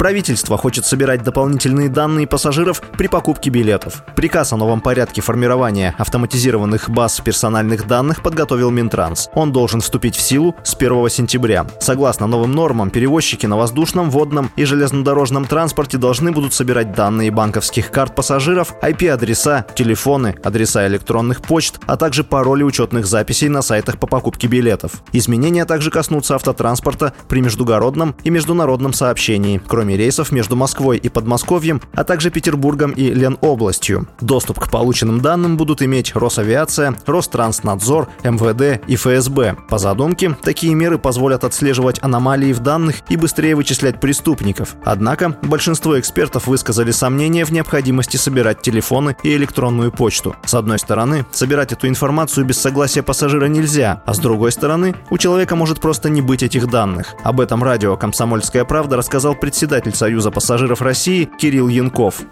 Правительство хочет собирать дополнительные данные пассажиров при покупке билетов. Приказ о новом порядке формирования автоматизированных баз персональных данных подготовил Минтранс. Он должен вступить в силу с 1 сентября. Согласно новым нормам, перевозчики на воздушном, водном и железнодорожном транспорте должны будут собирать данные банковских карт пассажиров, IP-адреса, телефоны, адреса электронных почт, а также пароли учетных записей на сайтах по покупке билетов. Изменения также коснутся автотранспорта при междугородном и международном сообщении, кроме кроме рейсов между Москвой и Подмосковьем, а также Петербургом и Ленобластью. Доступ к полученным данным будут иметь Росавиация, Ространснадзор, МВД и ФСБ. По задумке, такие меры позволят отслеживать аномалии в данных и быстрее вычислять преступников. Однако, большинство экспертов высказали сомнения в необходимости собирать телефоны и электронную почту. С одной стороны, собирать эту информацию без согласия пассажира нельзя, а с другой стороны, у человека может просто не быть этих данных. Об этом радио «Комсомольская правда» рассказал председатель председатель Союза пассажиров России Кирилл Янков.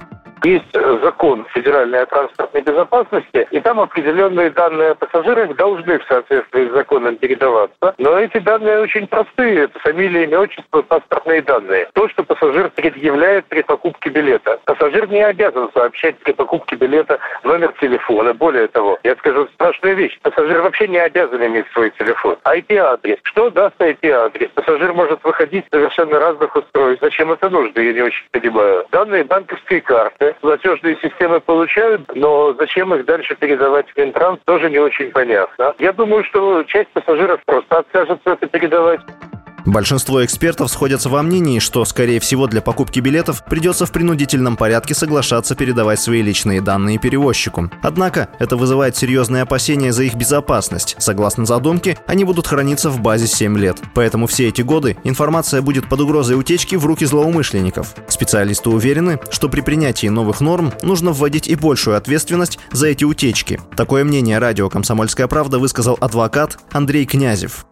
Есть закон федеральной транспортной безопасности, и там определенные данные о пассажирах должны в соответствии с законом передаваться. Но эти данные очень простые. Это фамилия, имя, отчество, паспортные данные. То, что пассажир предъявляет при покупке билета. Пассажир не обязан сообщать при покупке билета номер телефона. Более того, я скажу страшную вещь. Пассажир вообще не обязан иметь свой телефон. IP-адрес. Что даст IP-адрес? Пассажир может выходить совершенно разных устройств. Зачем это нужно, я не очень понимаю. Данные банковской карты, платежные платежные получают, но зачем их дальше передавать в Минтранс, тоже не очень понятно. Я думаю, что часть пассажиров просто откажется это передавать. Большинство экспертов сходятся во мнении, что, скорее всего, для покупки билетов придется в принудительном порядке соглашаться передавать свои личные данные перевозчику. Однако это вызывает серьезные опасения за их безопасность. Согласно задумке, они будут храниться в базе 7 лет. Поэтому все эти годы информация будет под угрозой утечки в руки злоумышленников. Специалисты уверены, что при принятии новых норм нужно вводить и большую ответственность за эти утечки. Такое мнение радио «Комсомольская правда» высказал адвокат Андрей Князев.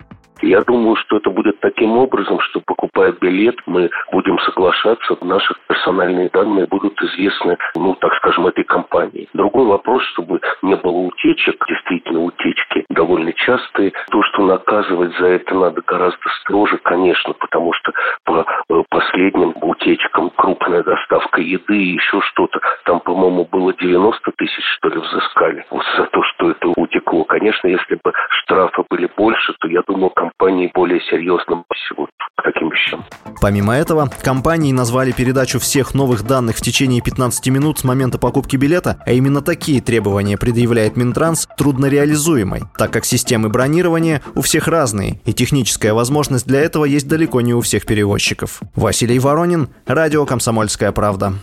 Я думаю, что это будет таким образом, что покупая билет, мы будем соглашаться, наши персональные данные будут известны, ну, так скажем, этой компании. Другой вопрос, чтобы не было утечек, действительно утечки довольно частые. То, что наказывать за это надо гораздо строже, конечно, потому что по э, последним утечкам крупная доставка еды и еще что-то, там, по-моему, было 90 тысяч, что ли, взыскали вот за то, что это утекло. Конечно, если бы штрафы были больше, то, я думаю, компании более серьезно к таким вещам. Помимо этого, компании назвали передачу всех новых данных в течение 15 минут с момента покупки билета, а именно такие требования предъявляет Минтранс, трудно реализуемой, так как системы бронирования у всех разные, и техническая возможность для этого есть далеко не у всех перевозчиков. Василий Воронин, Радио «Комсомольская правда».